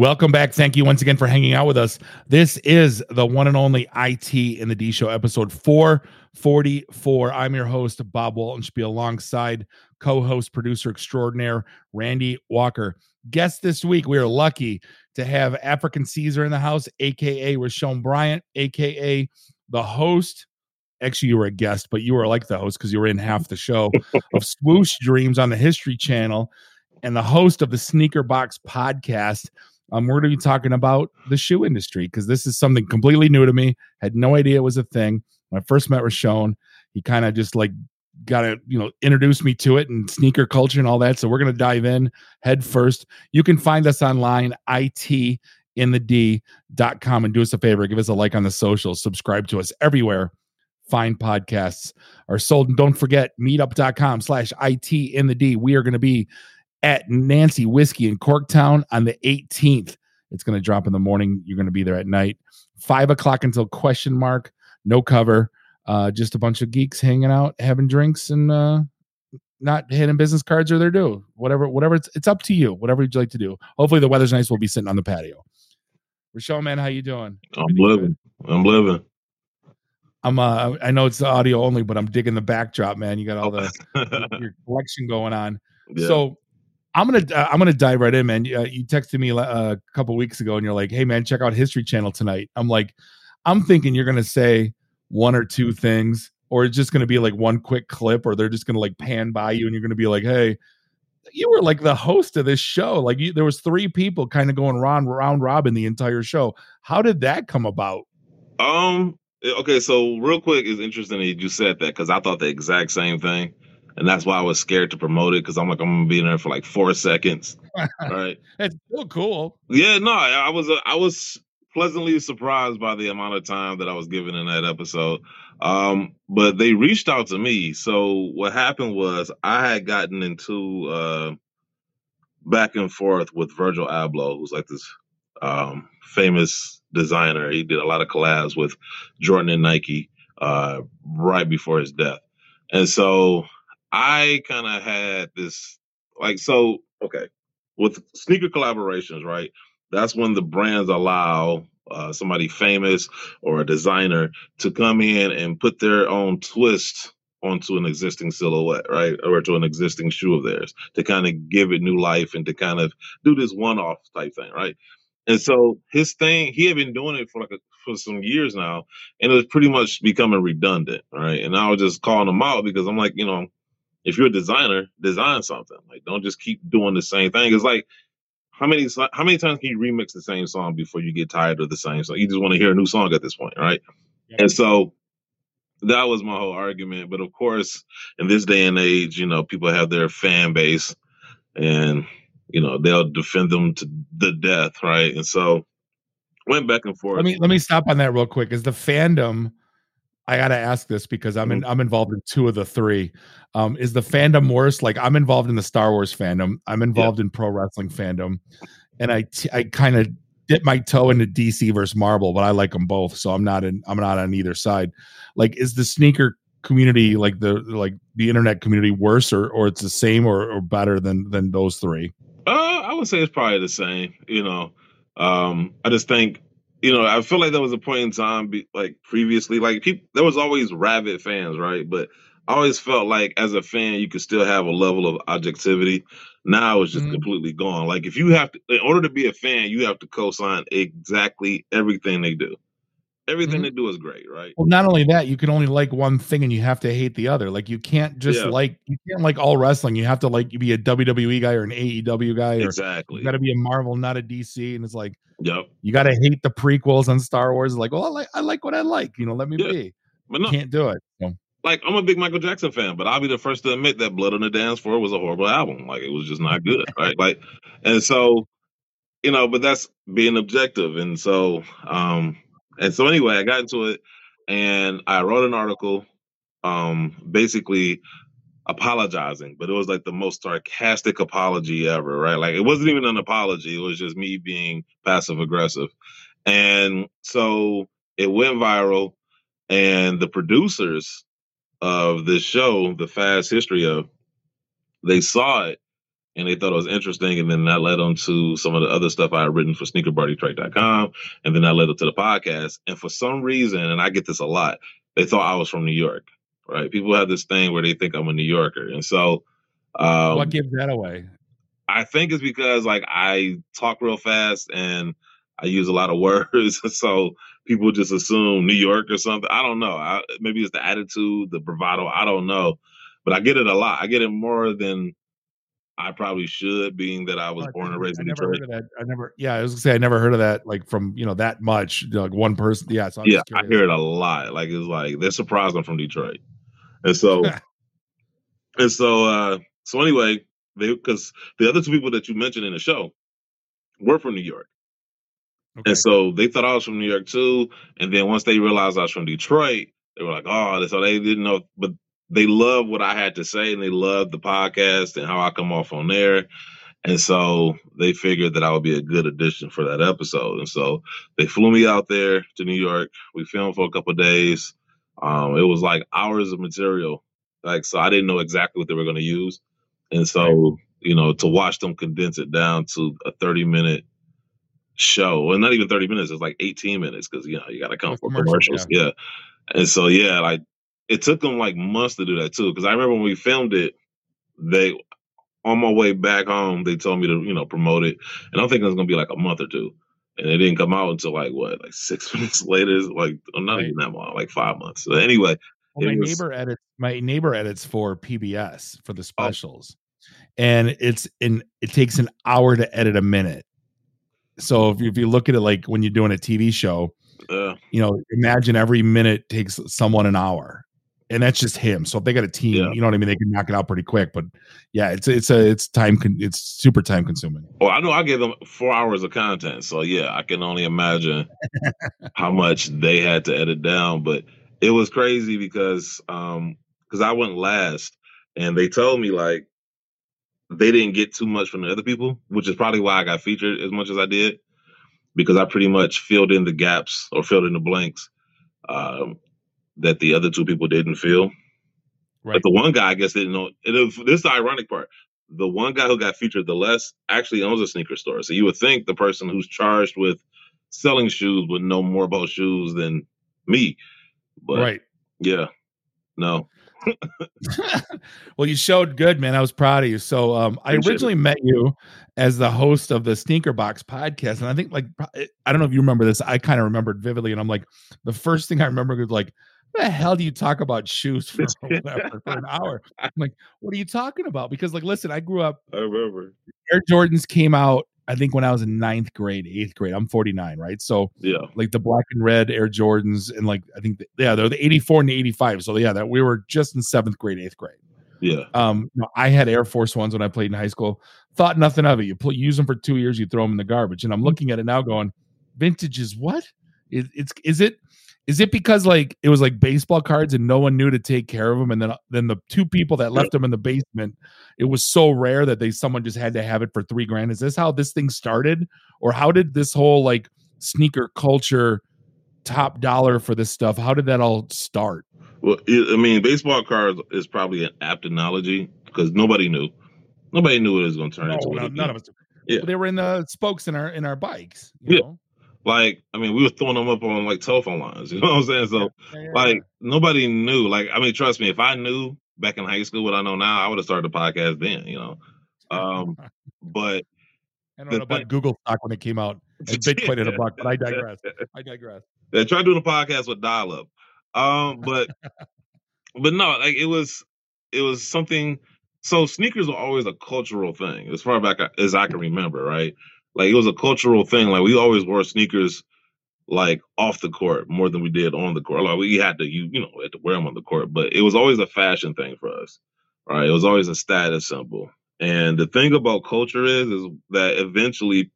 Welcome back. Thank you once again for hanging out with us. This is the one and only IT in the D Show, episode 444. I'm your host, Bob Waltenspiel, alongside co host, producer extraordinaire, Randy Walker. Guest this week, we are lucky to have African Caesar in the house, aka Rashawn Bryant, aka the host. Actually, you were a guest, but you were like the host because you were in half the show of Swoosh Dreams on the History Channel and the host of the Sneaker Box podcast. Um, we're going to be talking about the shoe industry because this is something completely new to me. Had no idea it was a thing. When I first met Rashawn, he kind of just like got to you know introduce me to it and sneaker culture and all that. So we're going to dive in head first. You can find us online, it in the and do us a favor give us a like on the socials subscribe to us everywhere fine podcasts are sold and don't forget meetup.com slash it in the d we are going to be at Nancy Whiskey in Corktown on the 18th. It's going to drop in the morning. You're going to be there at night. Five o'clock until question mark. No cover. Uh, just a bunch of geeks hanging out, having drinks, and uh, not hitting business cards or their due. Whatever, whatever. It's it's up to you. Whatever you'd like to do. Hopefully the weather's nice. We'll be sitting on the patio. Rochelle, man, how you doing? I'm living. I'm living. I'm uh I know it's audio only, but I'm digging the backdrop, man. You got all the your collection going on. Yeah. So I'm gonna uh, I'm gonna dive right in, man. Uh, you texted me uh, a couple weeks ago, and you're like, "Hey, man, check out History Channel tonight." I'm like, I'm thinking you're gonna say one or two things, or it's just gonna be like one quick clip, or they're just gonna like pan by you, and you're gonna be like, "Hey, you were like the host of this show. Like, you, there was three people kind of going round round robin the entire show. How did that come about?" Um. Okay, so real quick, it's interesting that you said that because I thought the exact same thing and that's why I was scared to promote it because I'm like I'm gonna be in there for like four seconds. right? It's still cool. Yeah, no, I, I was uh, I was pleasantly surprised by the amount of time that I was given in that episode. Um, but they reached out to me. So what happened was I had gotten into uh, back and forth with Virgil Abloh, who's like this um, famous designer. He did a lot of collabs with Jordan and Nike uh, right before his death. And so I kind of had this like so okay with sneaker collaborations, right? That's when the brands allow uh, somebody famous or a designer to come in and put their own twist onto an existing silhouette, right? Or to an existing shoe of theirs to kind of give it new life and to kind of do this one off type thing, right? And so his thing, he had been doing it for like a, for some years now, and it was pretty much becoming redundant, right? And I was just calling him out because I'm like, you know, if you're a designer, design something. Like, don't just keep doing the same thing. It's like, how many how many times can you remix the same song before you get tired of the same song? You just want to hear a new song at this point, right? Yeah. And so that was my whole argument. But of course, in this day and age, you know, people have their fan base, and you know they'll defend them to the death, right? And so went back and forth. Let me let me stop on that real quick. Is the fandom I gotta ask this because I'm in, mm-hmm. I'm involved in two of the three. Um, is the fandom worse? Like I'm involved in the Star Wars fandom. I'm involved in pro wrestling fandom, and I t- I kind of dip my toe into DC versus Marvel, but I like them both, so I'm not in I'm not on either side. Like, is the sneaker community like the like the internet community worse or or it's the same or, or better than than those three? Uh, I would say it's probably the same. You know, um, I just think you know, I feel like there was a point in time, like previously, like people, there was always rabid fans, right? But I always felt like as a fan, you could still have a level of objectivity. Now it's just mm-hmm. completely gone. Like if you have to, in order to be a fan, you have to co-sign exactly everything they do everything mm-hmm. they do is great, right? Well, not only that, you can only like one thing and you have to hate the other. Like you can't just yeah. like you can't like all wrestling. You have to like be a WWE guy or an AEW guy. Or exactly. You got to be a Marvel, not a DC. And it's like, yep. You got to hate the prequels on Star Wars. Like, well, I like I like what I like. You know, let me yeah. be. But no, you can't do it. So. Like I'm a big Michael Jackson fan, but I'll be the first to admit that Blood on the Dance Floor was a horrible album. Like it was just not good, right? Like, and so you know, but that's being objective. And so, um, and so anyway, I got into it and I wrote an article um basically apologizing, but it was like the most sarcastic apology ever, right? Like it wasn't even an apology, it was just me being passive aggressive. And so it went viral and the producers of this show, The Fast History of, they saw it and they thought it was interesting. And then that led them to some of the other stuff I had written for sneakerbardetroit.com. And then that led them to the podcast. And for some reason, and I get this a lot, they thought I was from New York, right? People have this thing where they think I'm a New Yorker. And so, um, what gives that away? I think it's because like I talk real fast and I use a lot of words. so people just assume New York or something. I don't know. I, maybe it's the attitude, the bravado. I don't know. But I get it a lot. I get it more than I probably should, being that I was Oh, born and raised in Detroit. heard of that. I never. Yeah, I was gonna say I never heard of that. Like from you know that much, like one person. Yeah, so Yeah, I hear it a lot. Like it's like they're surprised I'm from Detroit, and so and so uh so anyway, because the other two people that you mentioned in the show were from New York, Okay. and so they thought I was from New York too. And then once they realized I was from Detroit, they were like, "Oh," so they didn't know, but they love what I had to say, and they love the podcast and how I come off on there. And so they figured that I would be a good addition for that episode. And so they flew me out there to New York. We filmed for a couple of days. Um, it was like hours of material. Like, so I didn't know exactly what they were going to use. And so, you know, to watch them condense it down to a 30 minute show, well, not even 30 minutes, it's like 18 minutes because, you know, you got to come for commercials, commercials. Yeah. And so, yeah, like it took them like months to do that too. Because I remember when we filmed it, they, on my way back home, they told me to, you know, promote it. And I'm thinking it's gonna be like a month or two. And it didn't come out until like what, like six months later, like not Right. even that long, like five months. So anyway, Well, my was- neighbor edits. My neighbor edits for PBS for the Oh. specials, and it's in. It takes an hour to edit a minute. So if you, if you look at it like when you're doing a TV show, uh, you know, imagine every minute takes someone an hour, and that's just him. So if they got a team, Yeah. you know what I mean, they can knock it out pretty quick. But yeah, it's it's a it's time con- it's super time consuming. well, I know I gave them four hours of content. So yeah, I can only imagine how much they had to edit down. But it was crazy because um because I went last and they told me like they didn't get too much from the other people, which is probably why I got featured as much as I did, because I pretty much filled in the gaps or filled in the blanks um, that the other two people didn't feel. Right. But the one guy, I guess, didn't know. This is the ironic part. The one guy who got featured the less actually owns a sneaker store. So you would think the person who's charged with selling shoes would know more about shoes than me. But right. yeah, no. well, you showed good, man. I was proud of you. So, um, I originally met you as the host of the Sneaker Box podcast, and I think, like, I don't know if you remember this. I kind of remembered vividly, and I'm like, the first thing I remember was like, "What the hell do you talk about shoes for, whatever, for an hour?" I'm like, "What are you talking about?" Because, like, listen, I grew up. I remember. Air Jordans came out. I think when I was in ninth grade, eighth grade. I'm 49, right? So, Yeah. like the black and red Air Jordans, and like I think, th- yeah, they're the 84 and the 85. So, yeah, that we were just in seventh grade, eighth grade. Yeah. Um, you know, I had Air Force Ones when I played in high school. Thought nothing of it. You pl- use them for two years, you throw them in the garbage. And I'm looking at it now, going, vintage is what? Is it's is it is it because like it was like baseball cards and no one knew to take care of them, and then uh, then the two people that left them in the basement, it was so rare that they someone just had to have it for three grand. Is this how this thing started, or how did this whole like sneaker culture top dollar for this stuff? How did that all start? Well, it, I mean, baseball cards is probably an apt analogy because nobody knew. Nobody knew it was going to turn No, into what no, it none of us. Yeah. They were in the spokes in our in our bikes. You Yeah. know? Like, I mean, we were throwing them up on like telephone lines. You know what I'm saying? So, Yeah, like, nobody knew. Like, I mean, trust me, if I knew back in high school what I know now, I would have started the podcast then. You know, um, but I don't know about thing- Google stock when it came out and Bitcoin at a buck, but I digress. I digress. They tried doing a podcast with dial up. Um, but but no, like it was it was something so sneakers were always a cultural thing, as far back as I can remember, right? Like it was a cultural thing. Like we always wore sneakers like off the court more than we did on the court. Like we had to you you know, had to wear them on the court, but it was always a fashion thing for us. Right? It was always a status symbol. And the thing about culture is is that eventually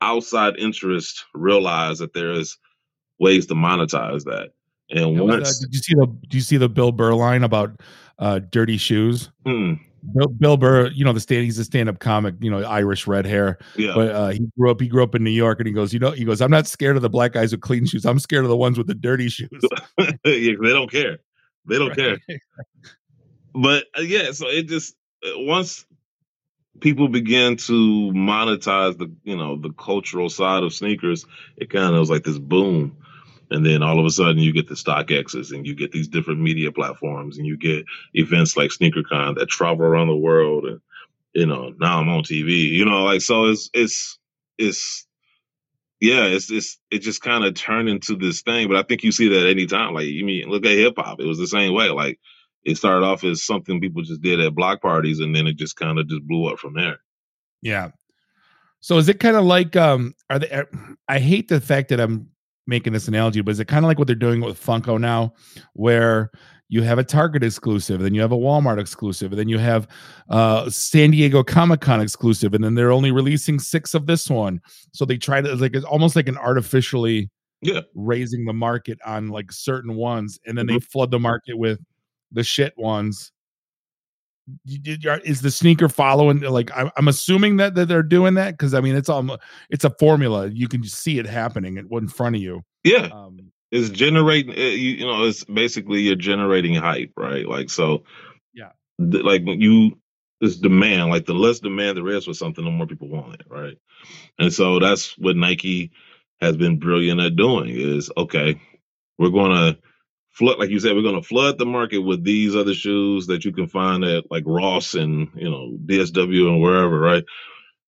outside interest realize that there is ways to monetize that. And That once, did you see the did you see the Bill Burr line about uh dirty shoes? hmm, Bill, Bill Burr, you know, the stand he's a stand-up comic, you know, Irish red hair. yeah, But uh he grew up, he grew up in New York and he goes, you know, he goes, I'm not scared of the black guys with clean shoes. I'm scared of the ones with the dirty shoes. yeah, they don't care. They don't care. But uh, yeah, so it just uh, once people begin to monetize the you know the cultural side of sneakers, it kind of was like this boom. And then all of a sudden you get the StockX's and you get these different media platforms and you get events like SneakerCon that travel around the world and you know, now I'm on TV. You know, like so it's it's it's yeah, it's it's it just kind of turned into this thing. But I think you see that any time. Like you mean look at hip hop. It was the same way. Like it started off as something people just did at block parties and then it just kind of just blew up from there. Yeah. So is it kind of like um are they I hate the fact that I'm making this analogy, but is it kind of like what they're doing with Funko now, where you have a Target exclusive, then you have a Walmart exclusive, and then you have uh San Diego Comic Con exclusive, and then they're only releasing six of this one. So they try to it's like it's almost like an artificially yeah raising the market on like certain ones, and then mm-hmm. they flood the market with the shit ones. Is the sneaker following? Like I'm assuming that that they're doing that because I mean it's all it's a formula. You can see it happening in front of you. Yeah. Um, it's generating eh, you, you know it's basically you're generating hype right like so yeah th- like you this demand like the less demand there is for something the more people want it right and so that's what nike has been brilliant at doing is okay we're going to flood like you said we're going to flood the market with these other shoes that you can find at like ross and you know dsw and wherever right?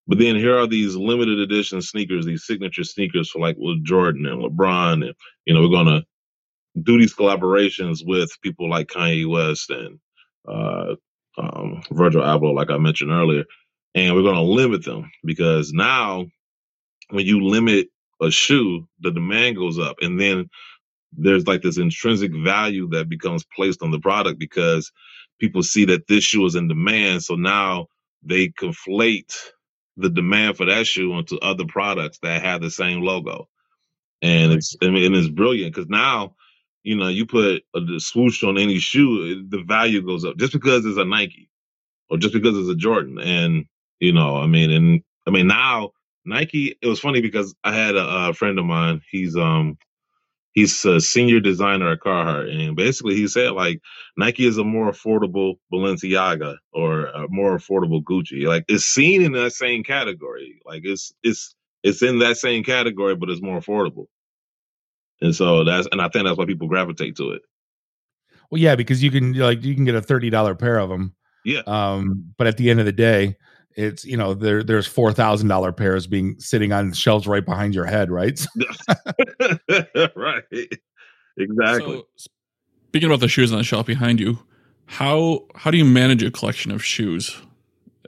But then here are these limited edition sneakers, these signature sneakers for like with Jordan and LeBron, and you know we're gonna do these collaborations with people like Kanye West and uh, um, Virgil Abloh, like I mentioned earlier, and we're gonna limit them because now when you limit a shoe, the demand goes up, and then there's like this intrinsic value that becomes placed on the product because people see that this shoe is in demand, so now they conflate the demand for that shoe onto other products that have the same logo. And it's I mean, and it's brilliant because now, you know, you put a, a swoosh on any shoe, the value goes up just because it's a Nike or just because it's a Jordan. And you know, I mean, and I mean now Nike. It was funny because I had a, a friend of mine. He's um he's a senior designer at Carhartt, and basically he said like Nike is a more affordable Balenciaga or a more affordable Gucci. Like it's seen in that same category. Like it's it's it's in that same category, but it's more affordable. And so that's and I think that's why people gravitate to it. Well, yeah, because you can like you can get a thirty dollar pair of them. Yeah. Um, but at the end of the day, it's you know there there's four thousand dollar pairs being sitting on shelves right behind your head, right? right, exactly. So, speaking about the shoes on the shelf behind you, how how do you manage a collection of shoes?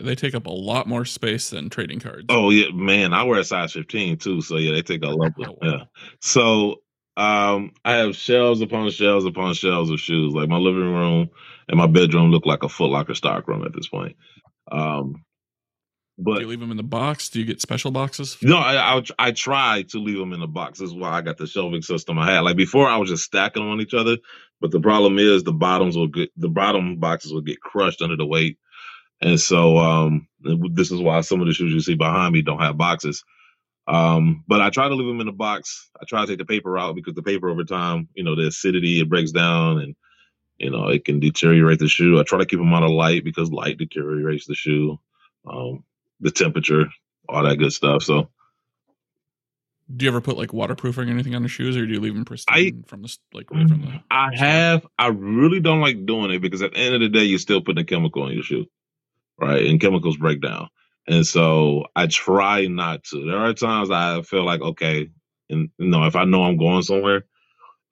They take up a lot more space than trading cards. Oh yeah, man! I wear a size fifteen too, so yeah, they take a lot. wow. Yeah, so um, I have shelves upon shelves upon shelves of shoes. Like my living room and my bedroom look like a Foot Locker stock room at this point. Um, but do you leave them in the box? Do you get special boxes? No, I, I, I try to leave them in the box. This is why I got the shelving system I had. Like before, I was just stacking them on each other. But the problem is the bottoms will get the bottom boxes will get crushed under the weight, and so um, this is why some of the shoes you see behind me don't have boxes. Um, but I try to leave them in the box. I try to take the paper out because the paper over time, you know, the acidity it breaks down and you know it can deteriorate the shoe. I try to keep them out of light because light deteriorates the shoe. Um, the temperature, all that good stuff. So, do you ever put like waterproofing or anything on the shoes, or do you leave them pristine I, from the like right from the? I have. I really don't like doing it because at the end of the day, you're still putting a chemical in your shoe, right? And chemicals break down, and so I try not to. There are times I feel like okay, and you know, if I know I'm going somewhere,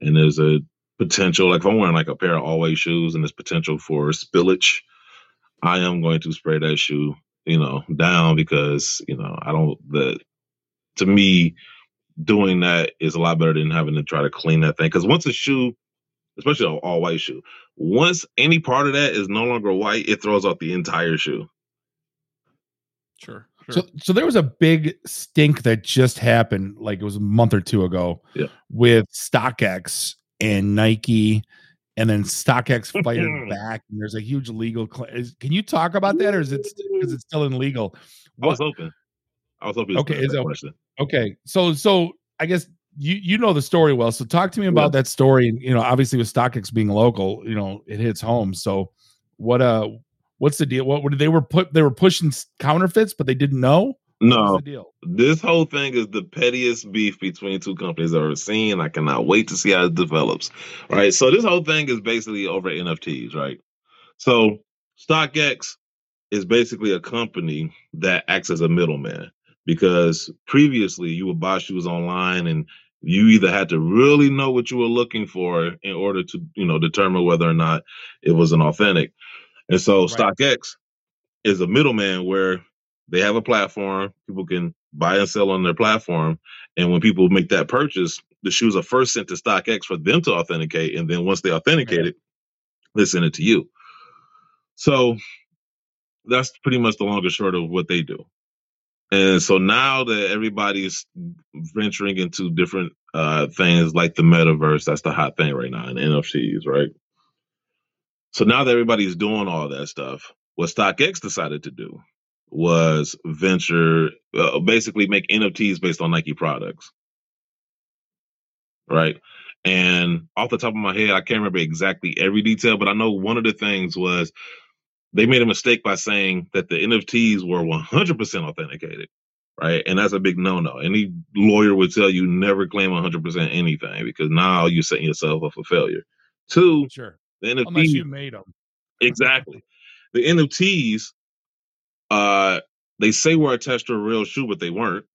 and there's a potential, like if I'm wearing like a pair of always shoes and there's potential for spillage, I am going to spray that shoe you know, down because, you know, I don't, the, to me, doing that is a lot better than having to try to clean that thing. Cause once a shoe, especially an all white shoe, once any part of that is no longer white, it throws off the entire shoe. Sure. Sure. So, so there was a big stink that just happened, like it was a month or two ago, yeah. with StockX and Nike and then StockX fired back, and there's a huge legal. Cl- is, can you talk about that, or is it because it's still illegal? What? I was open. I was hoping. Okay, is that, okay. So, so I guess you you know the story well. So, talk to me about yeah. that story. And you know, obviously with StockX being local, you know, it hits home. So, what uh, What's the deal? What, what they were put? They were pushing counterfeits, but they didn't know. No, this whole thing is the pettiest beef between two companies I've ever seen. I cannot wait to see how it develops. Right. So this whole thing is basically over NFTs, right? So StockX is basically a company that acts as a middleman because previously you would buy shoes online and you either had to really know what you were looking for in order to you know determine whether or not it was an authentic and so right. stockx is a middleman where they have a platform people can buy and sell on their platform and when people make that purchase the shoes are first sent to stockx for them to authenticate and then once they authenticate it they send it to you. So that's pretty much the long and short of what they do. And so now that everybody's venturing into different uh, things like the metaverse, that's the hot thing right now, and NFTs, right? So now that everybody's doing all that stuff, what StockX decided to do was venture, uh, basically make NFTs based on Nike products, right? And off the top of my head, I can't remember exactly every detail, but I know one of the things was they made a mistake by saying that the NFTs were 100% authenticated, right? And that's a big no-no. Any lawyer would tell you never claim 100% anything because now you're setting yourself up for failure. Two, sure, the NFTs unless you made them exactly. The NFTs, uh, they say were attached to a real shoe, but they weren't.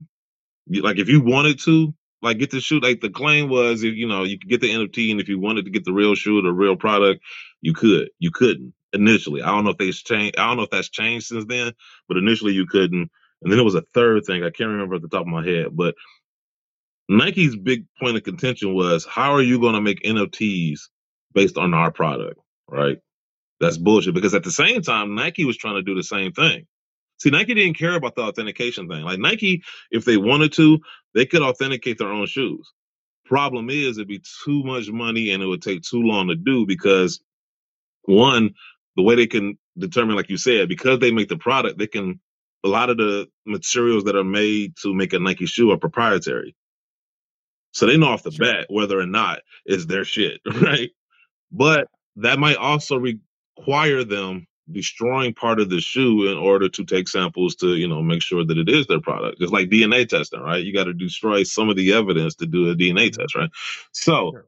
Like if you wanted to, like get the shoe, like the claim was, if you know, you could get the NFT, and if you wanted to get the real shoe, the real product, you could. You couldn't initially. I don't know if they changed. I don't know if that's changed since then, but initially you couldn't. And then there was a third thing I can't remember at the top of my head, but Nike's big point of contention was how are you going to make NFTs based on our product, right? That's bullshit because at the same time, Nike was trying to do the same thing. See, Nike didn't care about the authentication thing. Like Nike, if they wanted to, they could authenticate their own shoes. Problem is, it'd be too much money and it would take too long to do because one, the way they can determine, like you said, because they make the product, they can a lot of the materials that are made to make a Nike shoe are proprietary. So they know off the sure. bat whether or not it's their shit, right? But that might also require them destroying part of the shoe in order to take samples to, you know, make sure that it is their product. It's like DNA testing, right? You got to destroy some of the evidence to do a DNA mm-hmm. test, right? So sure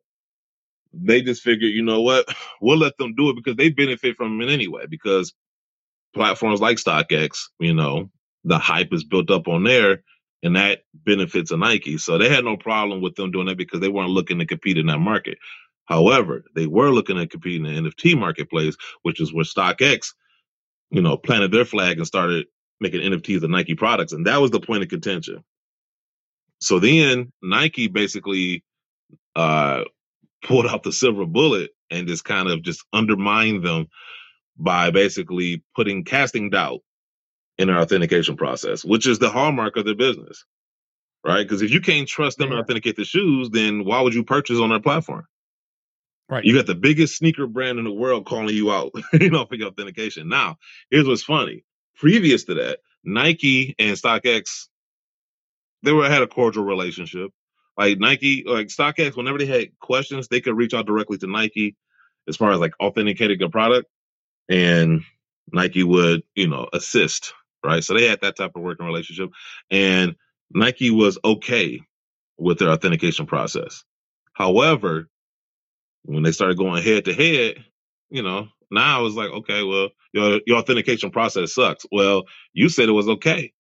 they just figured, you know what, we'll let them do it because they benefit from it anyway. Because platforms like StockX, you know, the hype is built up on there, and that benefits a Nike. So they had no problem with them doing that because they weren't looking to compete in that market. However, they were looking at competing in the NFT marketplace, which is where StockX, you know, planted their flag and started making NFTs of Nike products, and that was the point of contention. So then Nike basically uh, pulled out the silver bullet and just kind of just undermined them by basically putting casting doubt in their authentication process, which is the hallmark of their business. Right? Because if you can't trust them yeah. to authenticate the shoes, then why would you purchase on their platform? Right. You got the biggest sneaker brand in the world calling you out, you know, for your authentication. Now, here's what's funny. Previous to that, Nike and StockX, they were had a cordial relationship. Like Nike, like StockX, whenever they had questions, they could reach out directly to Nike as far as like authenticating a product, and Nike would, you know, assist, right? So they had that type of working relationship, and Nike was okay with their authentication process. However, when they started going head to head, you know, now it's like, okay, well, your your authentication process sucks. Well, you said it was okay.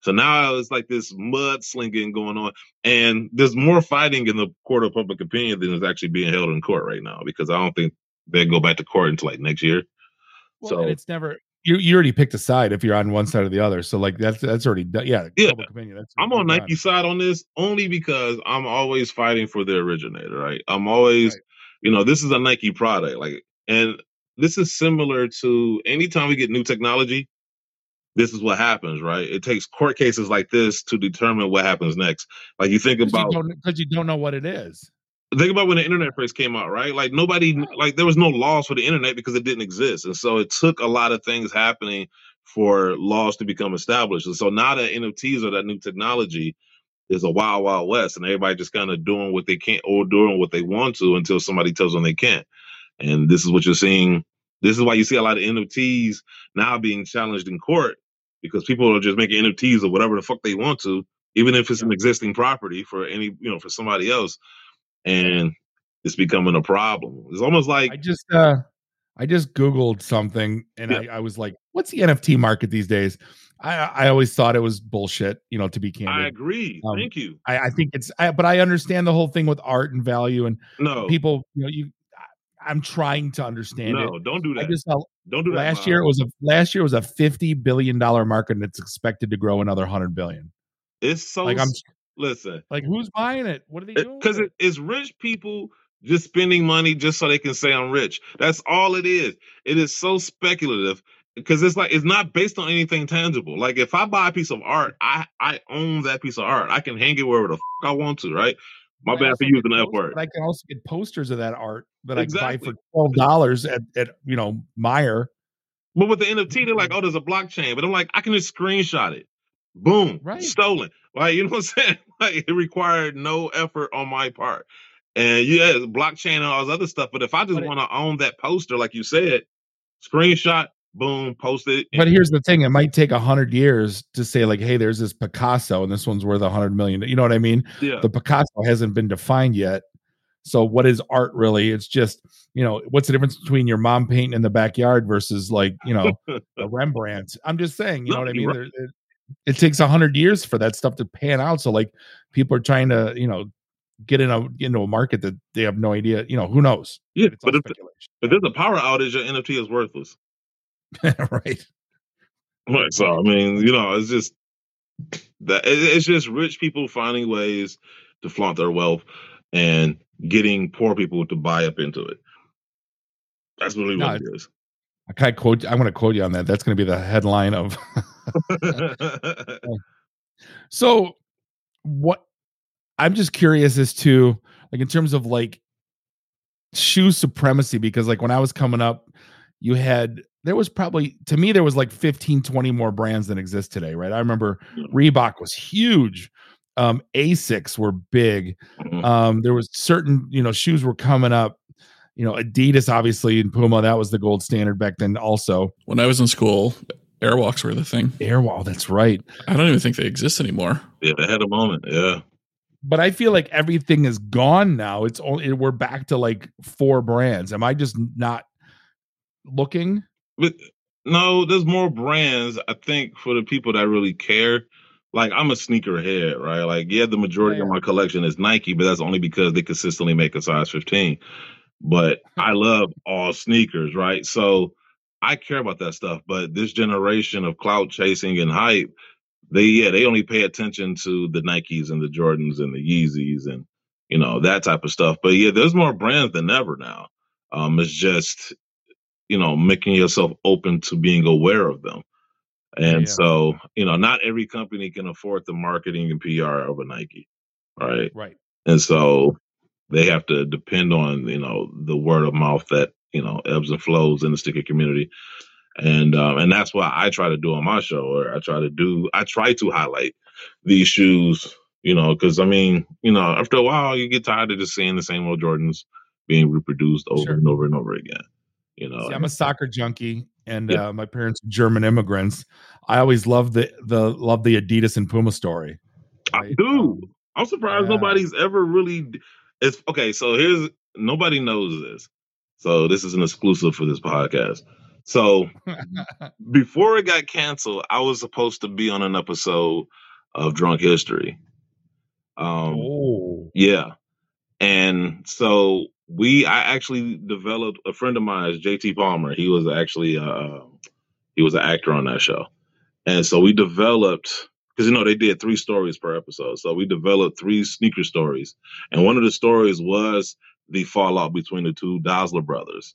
So now it's like this mudslinging going on, and there's more fighting in the court of public opinion than is actually being held in court right now because I don't think they go back to court until like next year. Well, so it's never you. You already picked a side if you're on one side or the other. So like that's that's already done. Yeah, yeah. Public opinion. That's I'm on Nike side on this only because I'm always fighting for the originator. Right. I'm always, right. You know, this is a Nike product. Like, and this is similar to anytime we get new technology this is what happens, right? It takes court cases like this to determine what happens next. Like you think about because you, you, don't know what it is. Think about when the internet first came out, right? Like nobody, like there was no laws for the internet because it didn't exist, and so it took a lot of things happening for laws to become established. And so now that NFTs are that new technology is a wild, wild west, and everybody just kind of doing what they can or doing what they want to until somebody tells them they can't. And this is what you're seeing This is why you see a lot of NFTs now being challenged in court because people are just making NFTs of whatever the fuck they want to, even if it's an existing property for any, you know, for somebody else. And it's becoming a problem. It's almost like I just uh I just Googled something and Yeah. I, I was like, what's the NFT market these days? I I always thought it was bullshit, you know, to be candid. I agree. Um, Thank you. I, I think it's I, but I understand the whole thing with art and value and No, people, you know, you I- I'm trying to understand no, it. don't do I that. just felt don't do that. last year it was a last year was a 50 billion dollar market and it's expected to grow another 100 billion. it's so Like I'm listen. like who's buying it? What are they doing? because it, it's rich people just spending money just so they can say I'm rich. That's all it is. It is so speculative because it's like it's not based on anything tangible. Like if I buy a piece of art, I I own that piece of art. I can hang it wherever the fuck I want to. Right? My bad for using the F post- word. I can also get posters of that art that I can buy for twelve dollars at, at you know Meijer. But with the NFT, they're like, mm-hmm. oh, there's a blockchain. But I'm like, I can just screenshot it. Boom. Right. Stolen. Like, you know what I'm saying? Like it required no effort on my part. And yeah, blockchain and all this other stuff. But if I just want to own that poster, like you said, screenshot, boom, post it. But here's the thing: it might take a hundred years to say like, hey, there's this Picasso and this one's worth a hundred million. You know what I mean? yeah. The Picasso hasn't been defined yet. So what is art really? It's just you know what's the difference between your mom painting in the backyard versus like you know a Rembrandt. I'm just saying, you No, know what I mean? There, it, it takes a hundred years for that stuff to pan out. So like people are trying to you know get in a get into a market that they have no idea. You know who knows? yeah. It's But if, if there's a power outage, your NFT is worthless. right. Right. So I mean, you know, it's just that it's just rich people finding ways to flaunt their wealth and getting poor people to buy up into it. That's really No, what it is. I kind of quote. I'm going to quote you on that. That's going to be the headline of. so, what? I'm just curious as to like in terms of like shoe supremacy because like when I was coming up, you had there was probably to me there was like 15 20 more brands than exist today right i remember Yeah. reebok was huge um asics were big Mhm. um there was certain you know shoes were coming up you know adidas obviously and puma that was the gold standard back then also When I was in school, airwalks were the thing. airwall that's right I don't even think they exist anymore. yeah, they had a moment. Yeah. but i feel like everything is gone now it's only we're back to like four brands am i just not looking But no, there's more brands. I think for the people that really care. Like I'm a sneakerhead, right? Like yeah, the majority of my collection is Nike, but that's only because they consistently make a size 15. But I love all sneakers, right? So I care about that stuff. But this generation of clout chasing and hype, they yeah, they only pay attention to the Nikes and the Jordans and the Yeezys and you know that type of stuff. But yeah, there's more brands than ever now. Um, it's just you know making yourself open to being aware of them. And Yeah. so, you know, not every company can afford the marketing and PR of a Nike, right? right And so they have to depend on, you know, the word of mouth that, you know, ebbs and flows in the sticker community. And um, and that's why I try to do on my show, or I try to do, I try to highlight these shoes, you know, because I mean, you know, after a while, you get tired of just seeing the same old Jordans being reproduced over Sure. and over and over again. You know, See, I'm a soccer junkie, and Yeah. uh, my parents are German immigrants. I always loved the the love the Adidas and Puma story. I do. I'm surprised yeah. nobody's ever really. It's okay. So here's nobody knows this. So this is an exclusive for this podcast. So before it got canceled, I was supposed to be on an episode of Drunk History. Um, oh, yeah, and so we, I actually developed a friend of mine, is JT Palmer. He was actually, uh, he was an actor on that show, and so we developed because you know they did three stories per episode. So we developed three sneaker stories, and one of the stories was the fallout between the two Dassler brothers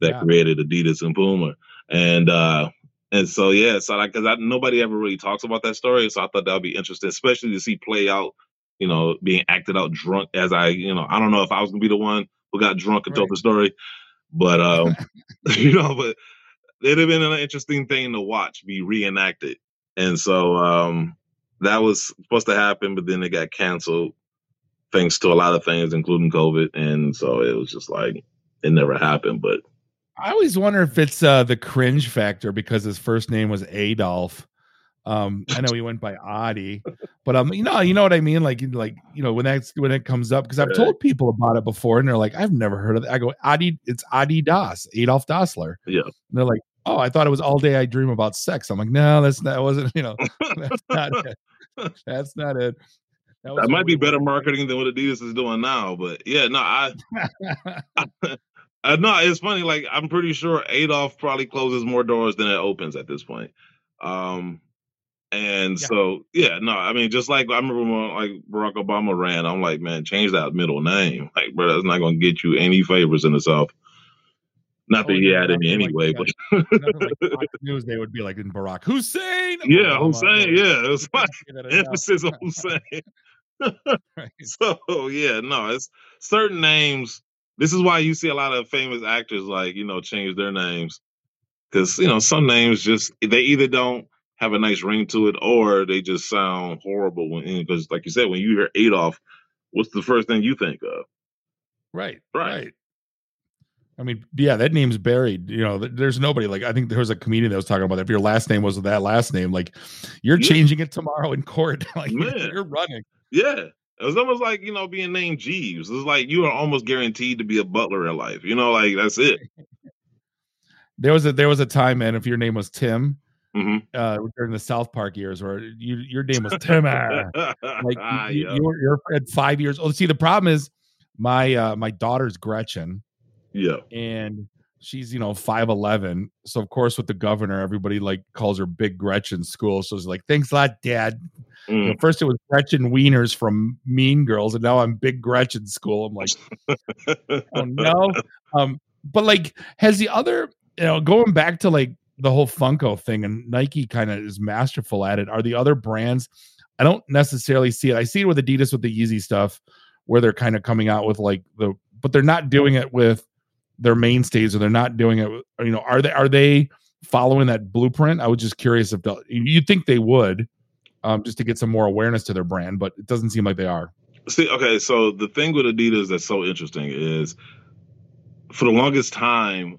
that Yeah. created Adidas and Puma, and uh, and so yeah, so like because nobody ever really talks about that story, so I thought that would be interesting, especially to see play out, you know, being acted out drunk as I, you know, I don't know if I was gonna be the one who got drunk and told the story, but um, you know, but it'd have been an interesting thing to watch be reenacted, and so um, that was supposed to happen, but then it got canceled thanks to a lot of things, including COVID, and so it was just like it never happened, but I always wonder if it's uh, the cringe factor because his first name was Adolf. Um, I know he went by Adi, but um, you know, you know what I mean. Like, like you know, when that's when it comes up, because I've told people about it before, and they're like, "I've never heard of it." I go, "Adi, it's Adi Das, Adolf Dassler." Yeah, and they're like, "Oh, I thought it was all day I dream about sex." I'm like, "No, that's not. Wasn't you know? That's not it. That's not it." That, that might be better marketing than what Adidas is doing now, but yeah, no, I, I uh, no, it's funny. Like I'm pretty sure Adolf probably closes more doors than it opens at this point. Um, and yeah. so yeah, no, I mean, just like I remember when like Barack Obama ran, I'm like, man, change that middle name. Like, bro, that's not going to get you any favors in the South. Not that oh, he had any anyway, like, but like news they would be like in Barack Hussein. Yeah, Obama, Hussein. Yeah, it was like emphasis on Hussein. right. So yeah, no, it's certain names this is why you see a lot of famous actors like you know change their names because you know some names just they either don't have a nice ring to it or they just sound horrible when because like you said when you hear Adolf, what's the first thing you think of? Right, right. right. I mean, yeah, that name's buried. You know, there's nobody like I think there was a comedian that was talking about that. if your last name was that last name, like you're yeah. changing it tomorrow in court. like Man. you're running. Yeah. It was almost like you know being named Jeeves. It's like you are almost guaranteed to be a butler in life. You know, like that's it. there was a there was a time, man. If your name was Tim, mm-hmm. uh, during the South Park years, where you your name was Tim, like ah, you, yeah. you're, you're at five years old. See, the problem is my uh, my daughter's Gretchen. Yeah, and she's you know 5'11 so of course with the governor everybody like calls her big gretchen school so it's like thanks a lot dad mm. you know, mm. first it was gretchen wieners from mean girls and now i'm big gretchen school i'm like oh no um but like has the other you know going back to like the whole funko thing and nike kind of is masterful at it. Are the other brands i don't necessarily see it. I see it with adidas with the yeezy stuff where they're kind of coming out with like the but they're not doing it with their mainstays or they're not doing it you know are they are they following that blueprint? I was just curious if you'd think they would um, just to get some more awareness to their brand but it doesn't seem like they are. See okay so the thing with adidas that's so interesting is for the longest time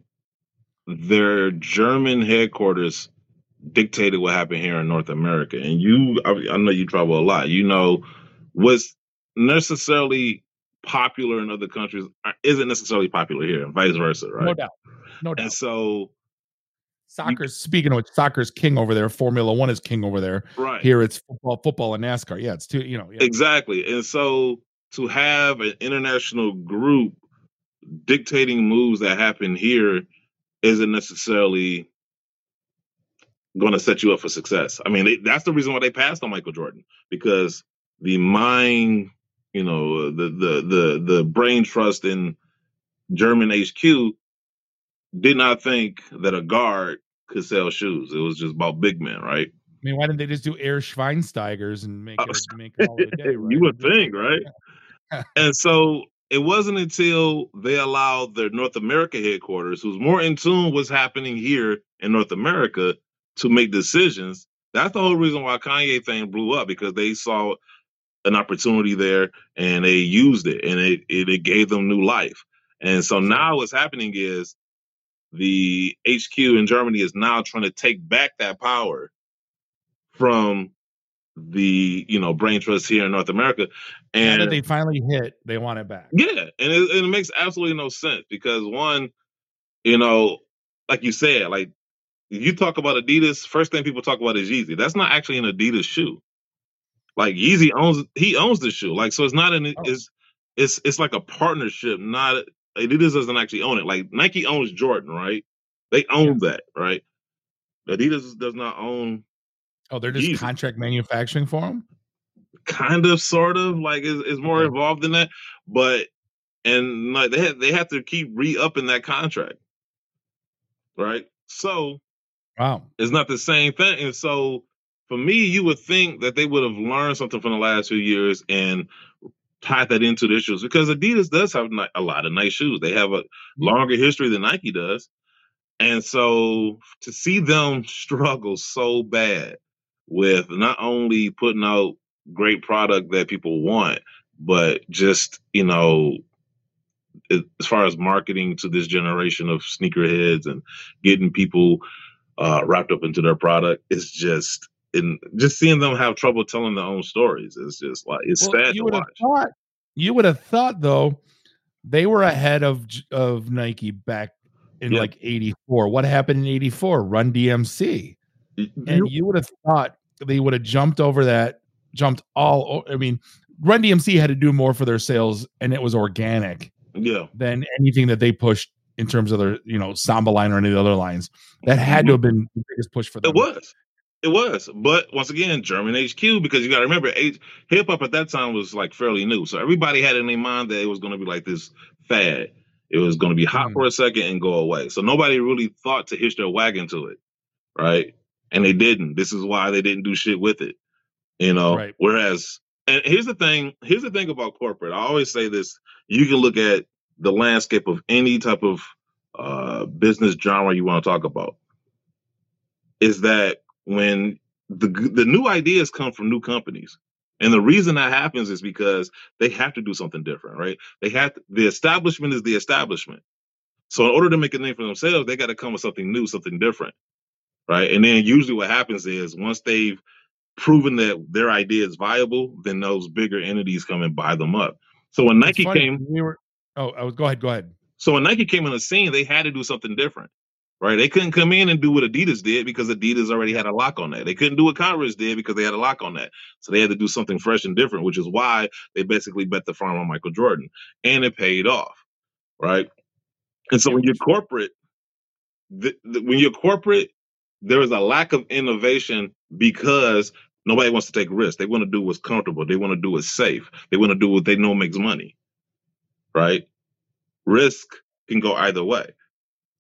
their german headquarters dictated what happened here in north america and you I, I know you travel a lot you know what's necessarily popular in other countries isn't necessarily popular here, and vice versa, right? No doubt, no doubt. And so, soccer's speaking of which, soccer's king over there. Formula One is king over there. Right here, it's football, football, and NASCAR. Yeah, it's two. You know, yeah. exactly. And so, to have an international group dictating moves that happen here isn't necessarily going to set you up for success. I mean, they, that's the reason why they passed on Michael Jordan because the mind you know, the the the the brain trust in German HQ did not think that a guard could sell shoes. It was just about big men, right? I mean, why didn't they just do air Schweinsteigers and make oh, it, make it all the day? Right? you would think, right? and so it wasn't until they allowed their North America headquarters, who's more in tune with what's happening here in North America, to make decisions. That's the whole reason why Kanye thing blew up because they saw an opportunity there and they used it and it, it, it gave them new life. And so now what's happening is the HQ in Germany is now trying to take back that power from the you know brain trust here in North America, and they finally hit, they want it back. Yeah, and it, and it makes absolutely no sense because one, you know, like you said, like you talk about Adidas, first thing people talk about is Yeezy. That's not actually an Adidas shoe. Like Yeezy owns he owns the shoe. Like so it's not an oh. it's it's it's like a partnership, not Adidas doesn't actually own it. Like Nike owns Jordan, right? They own yeah. that, right? Adidas does not own Oh, they're just Yeezy. contract manufacturing for them? Kind of, sort of, like is is more involved in that. But and like they have they have to keep re-upping that contract. Right? So Wow. It's not the same thing. And so for me, you would think that they would have learned something from the last few years and tied that into the issues because Adidas does have a lot of nice shoes. They have a mm-hmm. longer history than Nike does. And so to see them struggle so bad with not only putting out great product that people want, but just, you know, as far as marketing to this generation of sneakerheads and getting people uh, wrapped up into their product is just and just seeing them have trouble telling their own stories is just like it's well, sad to watch. Thought, you would have thought though they were ahead of of Nike back in like 84. What happened in 84? Run DMC. And you would have thought they would have jumped over that, jumped all I mean, Run DMC had to do more for their sales and it was organic. Yeah. Than anything that they pushed in terms of their, you know, Samba line or any of the other lines. That had to mm-hmm. have been the biggest push for them. It was. It was, but once again, German HQ because you got to remember, hip hop at that time was like fairly new, so everybody had in their mind that it was going to be like this fad. It was going to be hot mm. for a second and go away. So nobody really thought to hitch their wagon to it, right? And they didn't. This is why they didn't do shit with it, you know. Right. Whereas, and here's the thing. Here's the thing about corporate. I always say this. You can look at the landscape of any type of uh, business genre you want to talk about. Is that when the the new ideas come from new companies. And the reason that happens is because they have to do something different, right? They have to, the establishment is the establishment. So in order to make a name for themselves, they got to come with something new, something different, right? And then usually what happens is once they've proven that their idea is viable, then those bigger entities come and buy them up. So when Nike came, we were, oh, I was go ahead, go ahead. So when Nike came on the scene, they had to do something different right? They couldn't come in and do what Adidas did because Adidas already had a lock on that. They couldn't do what Converse did because they had a lock on that. So they had to do something fresh and different, which is why they basically bet the farm on Michael Jordan, and it paid off, right? And so when you're corporate, the, the, when you're corporate, there is a lack of innovation because nobody wants to take risks. They want to do what's comfortable. They want to do what's safe. They want to do what they know makes money, right? Risk can go either way.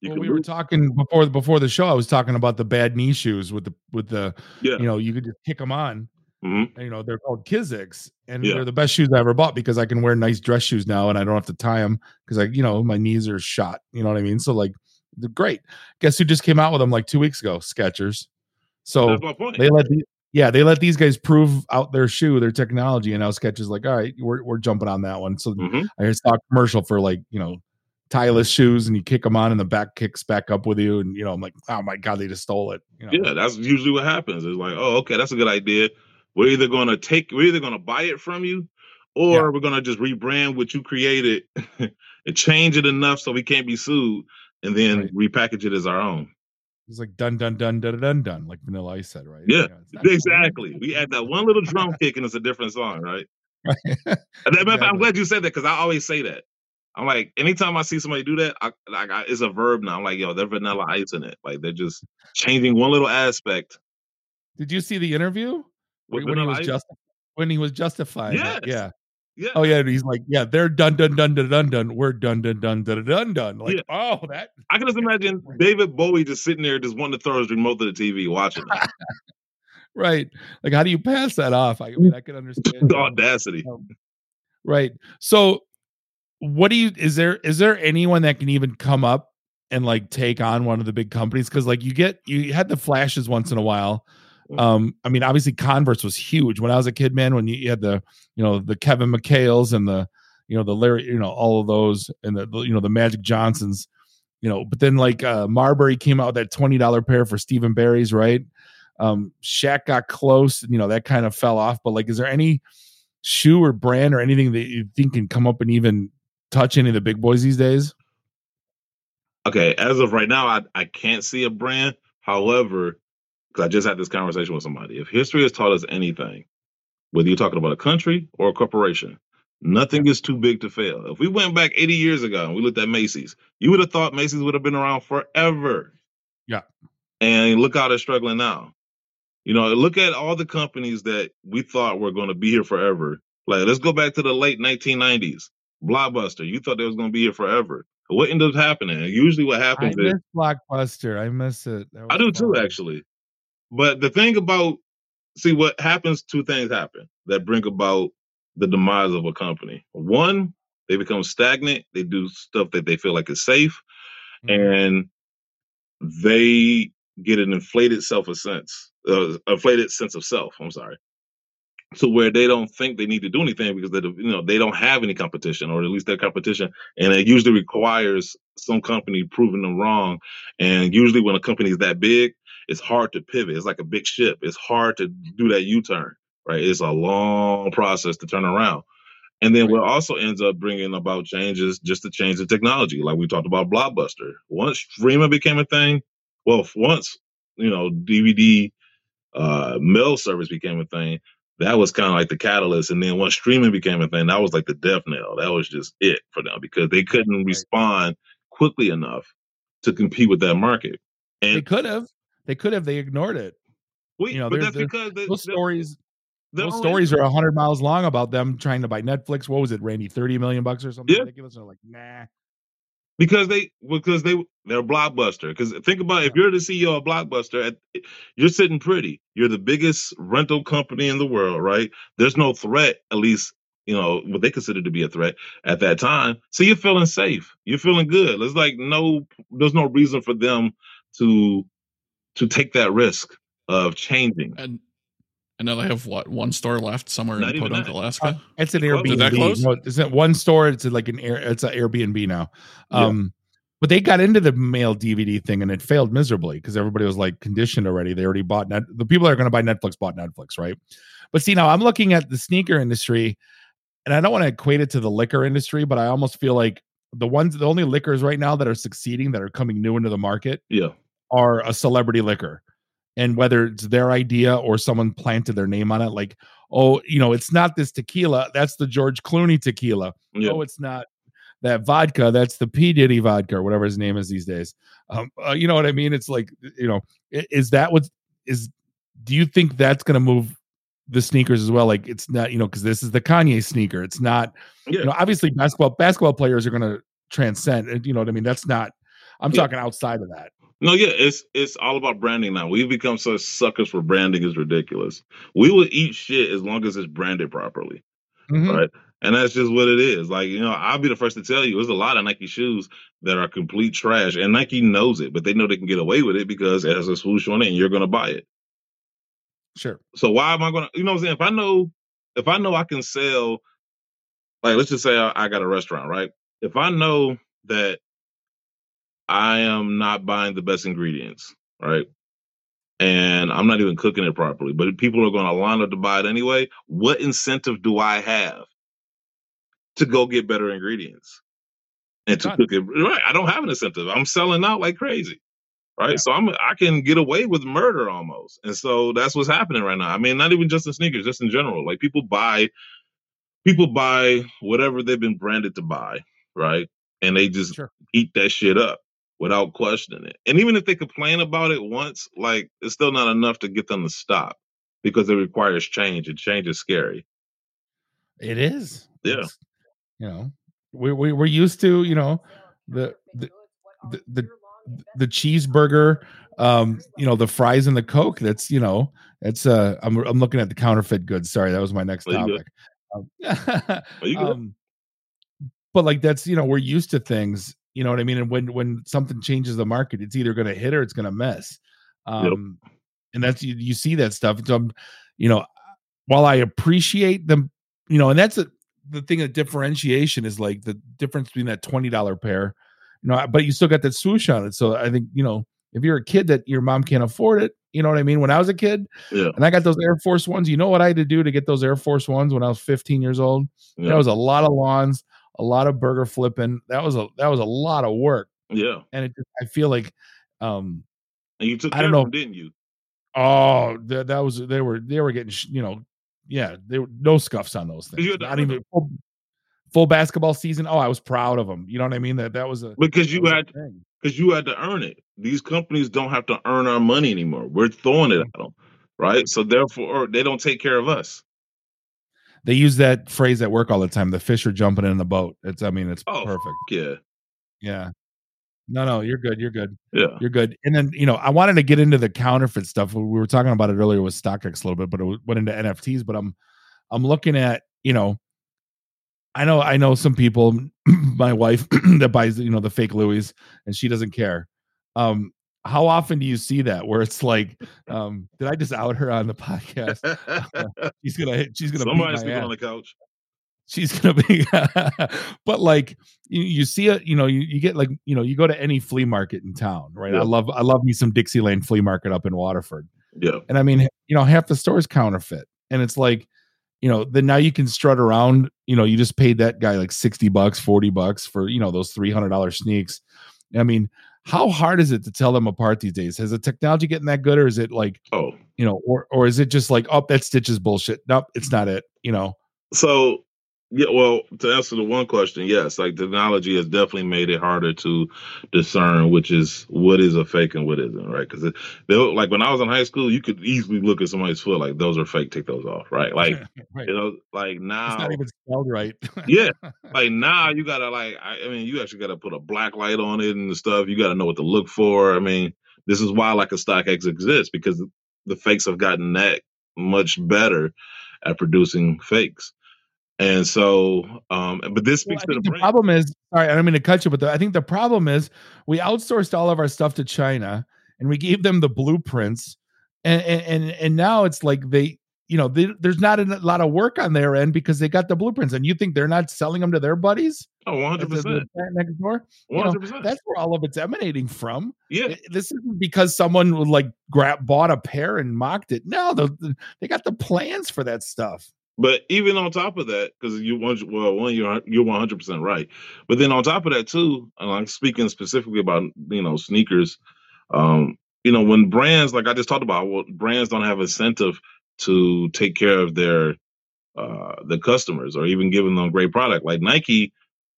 Well, we were talking before before the show. I was talking about the bad knee shoes with the with the yeah. you know you could just kick them on. Mm-hmm. And, you know they're called Kizik's, and yeah. they're the best shoes I ever bought because I can wear nice dress shoes now, and I don't have to tie them because I you know my knees are shot. You know what I mean? So like great. Guess who just came out with them like two weeks ago? Skechers. So they let the, yeah they let these guys prove out their shoe, their technology, and now Skechers like all right, we're we're jumping on that one. So mm-hmm. I saw a commercial for like you know tieless shoes and you kick them on and the back kicks back up with you and you know i'm like oh my god they just stole it you know? yeah that's usually what happens it's like oh okay that's a good idea we're either going to take we're either going to buy it from you or yeah. we're going to just rebrand what you created and change it enough so we can't be sued and then right. repackage it as our own it's like dun dun dun dun dun dun like vanilla ice said right yeah, yeah exactly we add that one little drum kick and it's a different song right I'm glad you said that because I always say that. I'm like, anytime I see somebody do that, I, like, I, it's a verb now. I'm like, yo, they're vanilla ice in it. Like they're just changing one little aspect. Did you see the interview when, when he was just when he was justifying? Yes. Yeah. Yeah. Oh yeah, And he's like, yeah, they're done, done, done, done, done, done. We're done, done, done, done, done, done. Like, yeah. oh, that. I can just imagine David Bowie just sitting there, just wanting to throw his remote to the TV, watching. right. Like, how do you pass that off? I mean, I can understand the audacity. Um, right. So what do you is there is there anyone that can even come up and like take on one of the big companies because like you get you had the flashes once in a while. Um i mean obviously converse was huge when i was a kid man when you, you had the you know the kevin mchale's and the you know the larry you know all of those and the you know the magic johnsons you know but then like uh marbury came out with that $20 pair for stephen barry's right um Shaq got close you know that kind of fell off but like is there any shoe or brand or anything that you think can come up and even touch any of the big boys these days? Okay, as of right now, I, I can't see a brand. However, because I just had this conversation with somebody, if history has taught us anything, whether you're talking about a country or a corporation, nothing is too big to fail. If we went back 80 years ago and we looked at Macy's, you would have thought Macy's would have been around forever. Yeah. And look how they're struggling now. You know, look at all the companies that we thought were going to be here forever. Like, let's go back to the late 1990s. Blockbuster. You thought they was gonna be here forever. What ended up happening? Usually, what happens I is Blockbuster. I miss it. I do fun. too, actually. But the thing about see what happens, two things happen that bring about the demise of a company. One, they become stagnant. They do stuff that they feel like is safe, mm-hmm. and they get an inflated self a sense, uh, inflated sense of self. I'm sorry. to where they don't think they need to do anything because they you know they don't have any competition or at least their competition and it usually requires some company proving them wrong and usually when a company is that big it's hard to pivot it's like a big ship it's hard to do that u-turn right it's a long process to turn around and then what also ends up bringing about changes just to change the technology like we talked about blockbuster once streaming became a thing well once you know dvd uh mail service became a thing that was kind of like the catalyst. And then once streaming became a thing, that was like the death knell. That was just it for them because they couldn't respond quickly enough to compete with that market. And they could have. They could have. They ignored it. Wait, you know, but that's because the, those stories. Those stories are hundred miles long about them trying to buy Netflix. What was it, Randy? Thirty million bucks or something yeah. ridiculous. And they're like, nah because they because they they're blockbuster. Because think about it, if you're the CEO of Blockbuster, eh, you're sitting pretty. You're the biggest rental company in the world, right? There's no threat, at least you know what they consider to be a threat at that time. So you're feeling safe. You're feeling good. There's like no there's no reason for them to to take that risk of changing. And and now they have what one store left somewhere Not in Podunk, Alaska. Uh, it's an Airbnb. Did that close? No, it's not one store. It's like an air. It's an Airbnb now. Um, yeah. but they got into the mail DVD thing and it failed miserably because everybody was like conditioned already. They already bought net. The people that are going to buy Netflix bought Netflix, right? But see, now I'm looking at the sneaker industry, and I don't want to equate it to the liquor industry, but I almost feel like the ones, the only liquors right now that are succeeding that are coming new into the market, yeah, are a celebrity liquor and whether it's their idea or someone planted their name on it like oh you know it's not this tequila that's the george clooney tequila. Yeah. oh it's not that vodka that's the p. Diddy vodka or whatever his name is these days. Um, uh, you know what i mean? It's like you know is that what is do you think that's going to move the sneakers as well? Like it's not you know because this is the kanye sneaker. It's not yeah. you know obviously basketball basketball players are going to transcend you know what i mean? That's not i'm yeah. talking outside of that no, yeah, it's it's all about branding now. We've become such suckers for branding is ridiculous. We will eat shit as long as it's branded properly. Mm-hmm. Right. And that's just what it is. Like, you know, I'll be the first to tell you there's a lot of Nike shoes that are complete trash. And Nike knows it, but they know they can get away with it because it has a swoosh on it and you're gonna buy it. Sure. So why am I gonna you know what I'm saying? If I know if I know I can sell like let's just say I, I got a restaurant, right? If I know that I am not buying the best ingredients, right? And I'm not even cooking it properly, but people are going to line up to buy it anyway. What incentive do I have to go get better ingredients and to cook it? Right. I don't have an incentive. I'm selling out like crazy. Right. Yeah. So I'm I can get away with murder almost. And so that's what's happening right now. I mean, not even just in sneakers, just in general. Like people buy people buy whatever they've been branded to buy, right? And they just sure. eat that shit up without questioning it. And even if they complain about it once, like it's still not enough to get them to stop because it requires change and change is scary. It is. Yeah. It's, you know, we, we we're used to, you know, the the the, the, the cheeseburger um you know the fries and the coke that's you know it's uh i'm, I'm looking at the counterfeit goods sorry that was my next topic um, um, but like that's you know we're used to things you know what I mean? And when when something changes the market, it's either going to hit or it's going to miss. Um, yep. And that's you, you see that stuff. So, I'm, you know, while I appreciate them, you know, and that's a, the thing of differentiation is like the difference between that twenty dollar pair, you know, but you still got that swoosh on it. So I think you know if you're a kid that your mom can't afford it, you know what I mean? When I was a kid yeah. and I got those Air Force ones, you know what I had to do to get those Air Force ones when I was 15 years old? Yeah. That was a lot of lawns, a lot of burger flipping. That was a that was a lot of work. Yeah. And it I feel like um and you took I don't know, them, didn't you? Oh, that that was they were they were getting you know, yeah, they were no scuffs on those things. Not even full, full, basketball season. Oh, I was proud of them. You know what I mean? That that was a because you had because you had to earn it. These companies don't have to earn our money anymore. We're throwing it mm. at them, right? So therefore, they don't take care of us they use that phrase at work all the time. The fish are jumping in the boat. It's I mean it's oh, perfect. Yeah. Yeah. No, no, you're good. You're good. Yeah. You're good. And then, you know, I wanted to get into the counterfeit stuff. We were talking about it earlier with StockX a little bit, but it went into NFTs. But I'm I'm looking at, you know, I know I know some people, my wife that buys, you know, the fake Louis and she doesn't care. Um, how often do you see that where it's like, um, did I just out her on the podcast? she's gonna hit she's gonna somebody's sleeping on the couch. She's gonna be, but like you, you see it, you know, you, you get like you know, you go to any flea market in town, right? Yeah. I love I love me some Dixieland flea market up in Waterford, Yeah, and I mean, you know, half the store's counterfeit, and it's like, you know, then now you can strut around, you know, you just paid that guy like sixty bucks, forty bucks for you know those three hundred dollar sneaks. I mean, how hard is it to tell them apart these days? Has the technology getting that good, or is it like Oh, you know, or or is it just like, oh, that stitch is bullshit? Nope, it's not it. You know, so yeah. Well, to answer the one question, yes, like technology has definitely made it harder to discern which is what is a fake and what isn't, right? Because they like when I was in high school, you could easily look at somebody's foot like those are fake, take those off, right? Like right. you know, like it's now, not even spelled right. yeah, like now you gotta like I, I mean you actually gotta put a black light on it and stuff you gotta know what to look for i mean this is why like a stockx exists because the fakes have gotten that much better at producing fakes and so um but this Well, speaks I to the the problem is, sorry, I don't mean to cut you, but the, I think the problem is we outsourced all of our stuff to China and we gave them the blueprints, and and and, now it's like they, you know, they, there's not a lot of work on their end because they got the blueprints, and you think they're not selling them to their buddies oh at the- the 100% next door? You know, 100% that's where all of it's emanating from. yeah This isn't because someone would like grab bought a pair and mocked it. No, the- they got the plans for that stuff. But even on top of that, because you want well, one you're you're one hundred percent right. But then on top of that too, and I'm speaking specifically about you know sneakers. Um, you know when brands like I just talked about, well, brands don't have incentive to take care of their uh the customers or even giving them great product. Like Nike,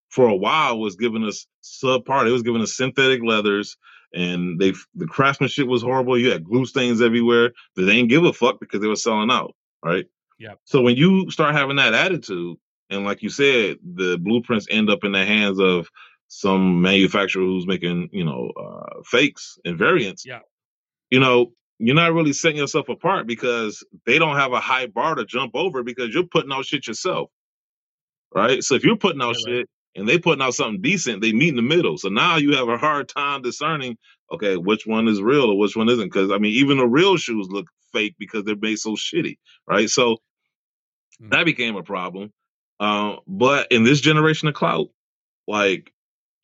for a while was giving us subpar. It was giving us synthetic leathers. And they the craftsmanship was horrible. You had glue stains everywhere. They didn't give a fuck because they were selling out, right? So when you start having that attitude, and like you said, the blueprints end up in the hands of some manufacturer who's making, you know, uh, fakes and variants. Yeah. You know, you're not really setting yourself apart because they don't have a high bar to jump over because you're putting out shit yourself. Right. So if you're putting out Yeah, right. shit and they putting out something decent, they meet in the middle. So now you have a hard time discerning, okay, which one is real or which one isn't. Because I mean, even the real shoes look fake because they're made so shitty. Right. So Mm. that became a problem. Um, but in this generation of clout, like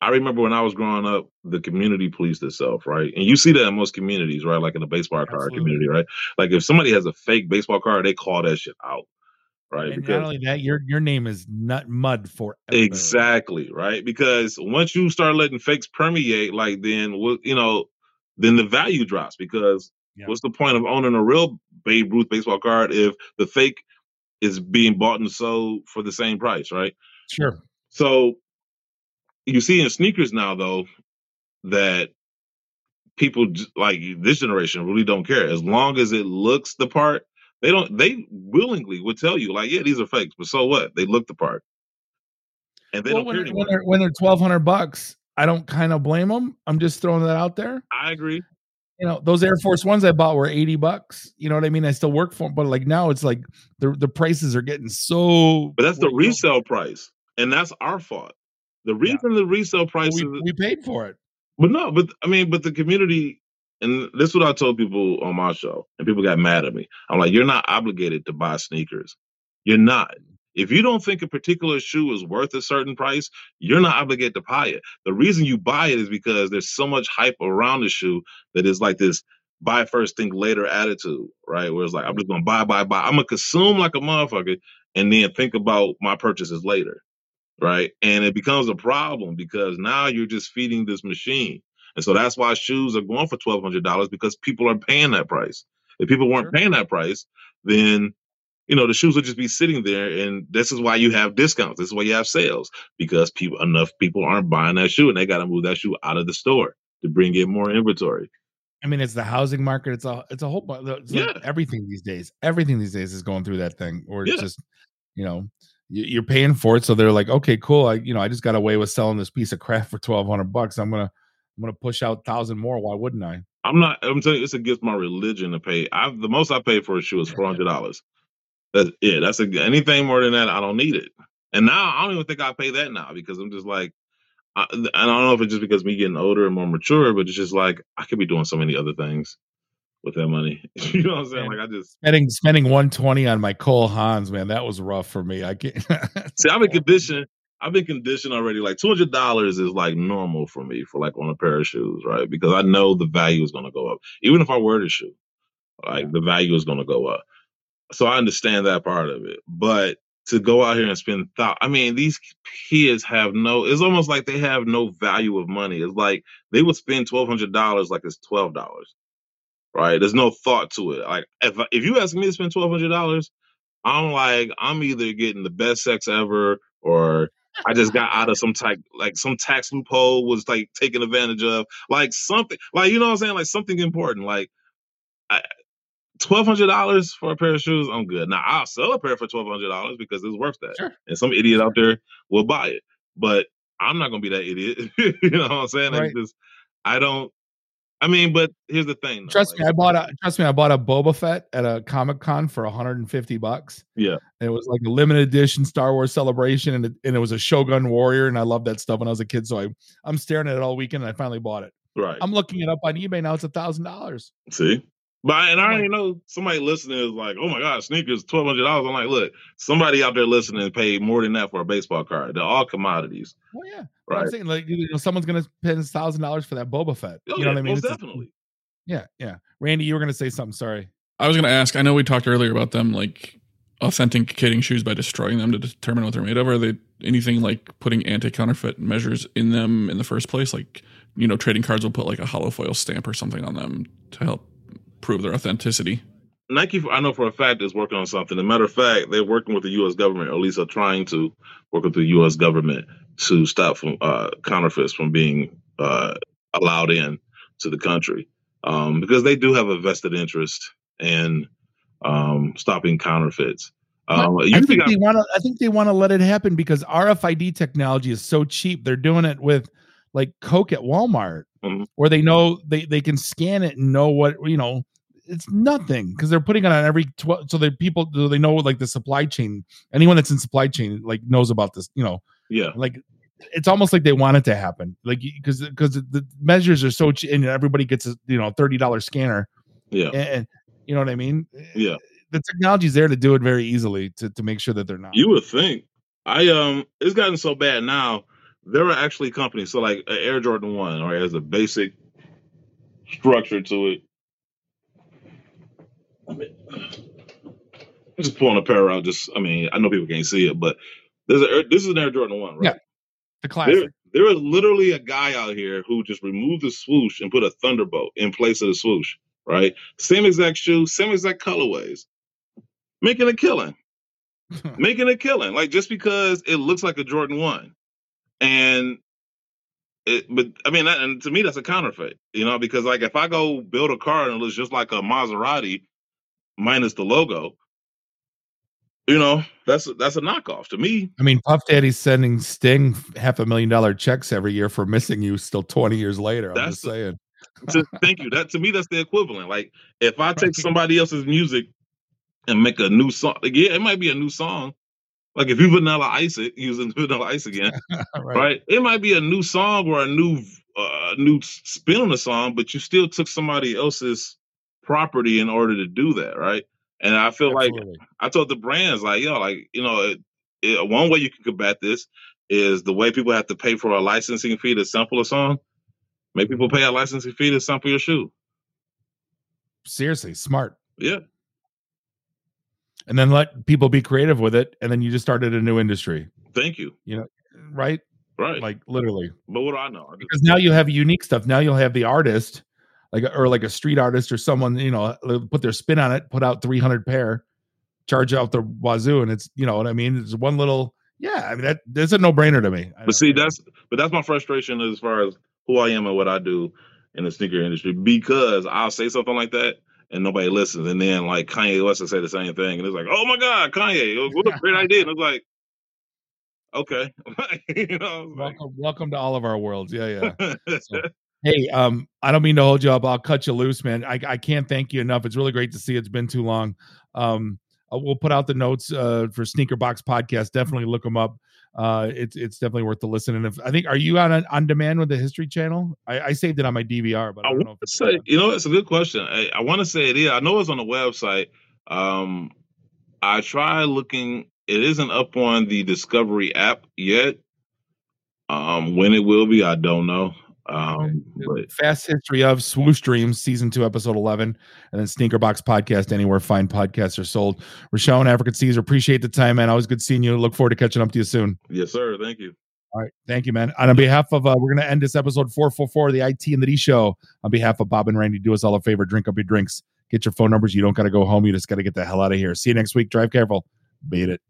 I remember when I was growing up, the community policed itself, right? And you see that in most communities, right? Like in the baseball card Absolutely. community, right? Like if somebody has a fake baseball card, they call that shit out, right? And not only that, your your name is nut mud for Exactly, right? Because once you start letting fakes permeate, like then what you know, then the value drops because Yeah. what's the point of owning a real Babe Ruth baseball card if the fake is being bought and sold for the same price, right? Sure. So you see in sneakers now though that people like this generation really don't care as long as it looks the part. They don't. They willingly would tell you like, yeah, these are fakes, but so what? They look the part, and they well, don't care when, anymore. when they're when they're twelve hundred bucks, I don't kind of blame them. I'm just throwing that out there. I agree. You know, those Air Force Ones I bought were eighty bucks. You know what I mean? I still work for them, but like now it's like the the prices are getting so. But that's the well, you know, resale price, and that's our fault. The reason the resale price We, is, we paid for it. but no, but I mean, but the community, and this is what I told people on my show, and people got mad at me. I'm like, you're not obligated to buy sneakers. You're not. If you don't think a particular shoe is worth a certain price, you're not obligated to buy it. The reason you buy it is because there's so much hype around the shoe that is like this buy first, think later attitude, right? Where it's like, I'm just gonna buy, buy, buy. I'm gonna consume like a motherfucker and then think about my purchases later, right? And it becomes a problem because now you're just feeding this machine. And so that's why shoes are going for twelve hundred dollars because people are paying that price. If people weren't Sure. paying that price, then you know the shoes would just be sitting there, and this is why you have discounts. This is why you have sales because people enough people aren't buying that shoe, and they got to move that shoe out of the store to bring in more inventory. I mean, it's the housing market. It's a it's a whole it's like Yeah. everything these days. Everything these days is going through that thing, or it's Yeah. just you know you- you're paying for it. So they're like, okay, cool. I you know I just got away with selling this piece of crap for twelve hundred bucks. I'm gonna I'm gonna push out thousand more. Why wouldn't I? I'm not. I'm telling you, it's against my religion to pay. I the most I paid for a shoe is four hundred dollars. That's it. That's a, anything more than that, I don't need it. And now I don't even think I pay that now because I'm just like, I, I don't know if it's just because me getting older and more mature, but it's just like I could be doing so many other things with that money. you know what I'm saying? Man. Like I just spending spending 120 on my Cole Haans, man, that was rough for me. I can't see. I've been conditioned. I've been conditioned already. Like two hundred dollars is like normal for me for like on a pair of shoes, right? Because I know the value is going to go up, even if I wear the shoe. Like Yeah. the value is going to go up. So I understand that part of it, but to go out here and spend thou- I mean, these kids have no. It's almost like they have no value of money. It's like they would spend twelve hundred dollars like it's twelve dollars, right? There's no thought to it. Like if if you ask me to spend twelve hundred dollars, I'm like I'm either getting the best sex ever or I just got out of some type like some tax loophole was like taken advantage of, like something like you know what I'm saying, like something important, like. Twelve hundred dollars for a pair of shoes, I'm good. Now I'll sell a pair for twelve hundred dollars because it's worth that, Sure. and some idiot out there will buy it. But I'm not gonna be that idiot. you know what I'm saying? Right. this, I don't. I mean, but here's the thing. though, Trust like- me, I bought a trust me, I bought a Boba Fett at a Comic Con for 150 bucks. Yeah. And it was like a limited edition Star Wars celebration, and it, and it was a Shogun Warrior, and I loved that stuff when I was a kid. So I I'm staring at it all weekend, and I finally bought it. right. I'm looking it up on eBay now. It's a thousand dollars. See, but I- and I I'm already know somebody listening is like, "Oh my god, sneakers twelve hundred dollars." I'm like, look, somebody out there listening paid more than that for a baseball card. They're all commodities, Oh yeah, But I'm saying like you know someone's gonna spend thousand dollars for that Boba Fett. Oh, you know yeah, what I mean? Most It's- definitely. Yeah, yeah. Randy, you were gonna say something. Sorry. I was going to ask. I know we talked earlier about them like authenticating shoes by destroying them to determine what they're made of. Are they anything like putting anti-counterfeit measures in them in the first place? Like, you know, trading cards will put like a hollow foil stamp or something on them to help prove their authenticity. Nike, I know for a fact, is working on something. As a matter of fact, they're working with the U.S. government, or at least are trying to work with the U.S. government to stop from uh, counterfeits from being uh, allowed in to the country, um, because they do have a vested interest in um, stopping counterfeits. Um, I you think got- they want to. I think they want to let it happen because RFID technology is so cheap. They're doing it with like Coke at Walmart, Mhm. where they know they they can scan it and know what you know. It's nothing because they're putting it on every twelve. So that people so they know like the supply chain. Anyone that's in supply chain like knows about this. You know, yeah, like it's almost like they want it to happen. Like because because the measures are so cheap and everybody gets a you know thirty dollar scanner yeah, and, and you know what I mean. yeah. The technology's there to do it very easily to to make sure that they're not. You would think. I um, it's gotten so bad now. There are actually companies. So like uh, Air Jordan One, or has a basic structure to it. I mean, I'm just pulling a pair out. Just, I mean, I know people can't see it, but there's a this is an Air Jordan One, right? Yeah, the classic. There, there is literally a guy out here who just removed the swoosh and put a Thunderbolt in place of the swoosh. Right, same exact shoe, same exact colorways, making a killing making a killing. Like just because it looks like a Jordan one, and it, but I mean, that, and to me, that's a counterfeit. You know, because like if I go build a car and it looks just like a Maserati, minus the logo, you know, that's that's a knockoff to me. I mean, Puff Daddy's sending Sting half a million dollar checks every year for missing you. Still twenty years later, I'm That's just saying. To, thank you. That to me, that's the equivalent. Like if I take somebody else's music and make a new song, like, yeah, it might be a new song. Like if you Vanilla Ice it, using Vanilla Ice again, right. right. It might be a new song or a new uh, new spin on the song, but you still took somebody else's property in order to do that, right? And I feel like I told the brands, like, yo, like you know, it, it, one way you can combat this is the way people have to pay for a licensing fee to sample a song. Make people pay a licensing fee to sample your shoe. seriously smart. Yeah, And then let people be creative with it, and then you just started a new industry, thank you. you know right? Right, Like literally. but what do I know? I just, because now you have unique stuff. Now you'll have the artist, like or like a street artist or someone you know uh, put their spin on it, put out three hundred pair, charge out the wazoo, and it's you know what I mean. It's one little yeah. I mean that that's a no brainer to me. But see, that's but that's my frustration as far as who I am and what I do in the sneaker industry because I'll say something like that and nobody listens, and then like Kanye West will say the same thing, and it's like, oh my god, Kanye, what a great idea, and it's like, okay, you know, it's like- welcome welcome to all of our worlds. Yeah, yeah. So, hey, um, I don't mean to hold you up. I'll cut you loose, man. I I can't thank you enough. It's really great to see. It's been too long. Um, uh, we'll put out the notes uh, for Sneaker Box podcast. Definitely look them up. Uh, it's it's definitely worth the listen. And if I think, are you on on demand with the History Channel? I, I saved it on my DVR, but I, I don't know if it's say, you know, it's a good question. I, I want to say it is. I know it's on the website. Um, I try looking. It isn't up on the Discovery app yet. Um, when it will be, I don't know. Um, but Fast History of Swoosh Dreams, Season 2, Episode 11, and then Sneaker Box Podcast, anywhere fine podcasts are sold. Rochelle and African Caesar, appreciate the time, man. Always good seeing you. Look forward to catching up to you soon. yes, sir. Thank you. All right. Thank you, man. And on behalf of, uh, we're going to end this episode 444 of the IT and the D show. On behalf of Bob and Randy, do us all a favor drink up your drinks, get your phone numbers. You don't got to go home. You just got to get the hell out of here. See you next week. Drive careful. Beat it.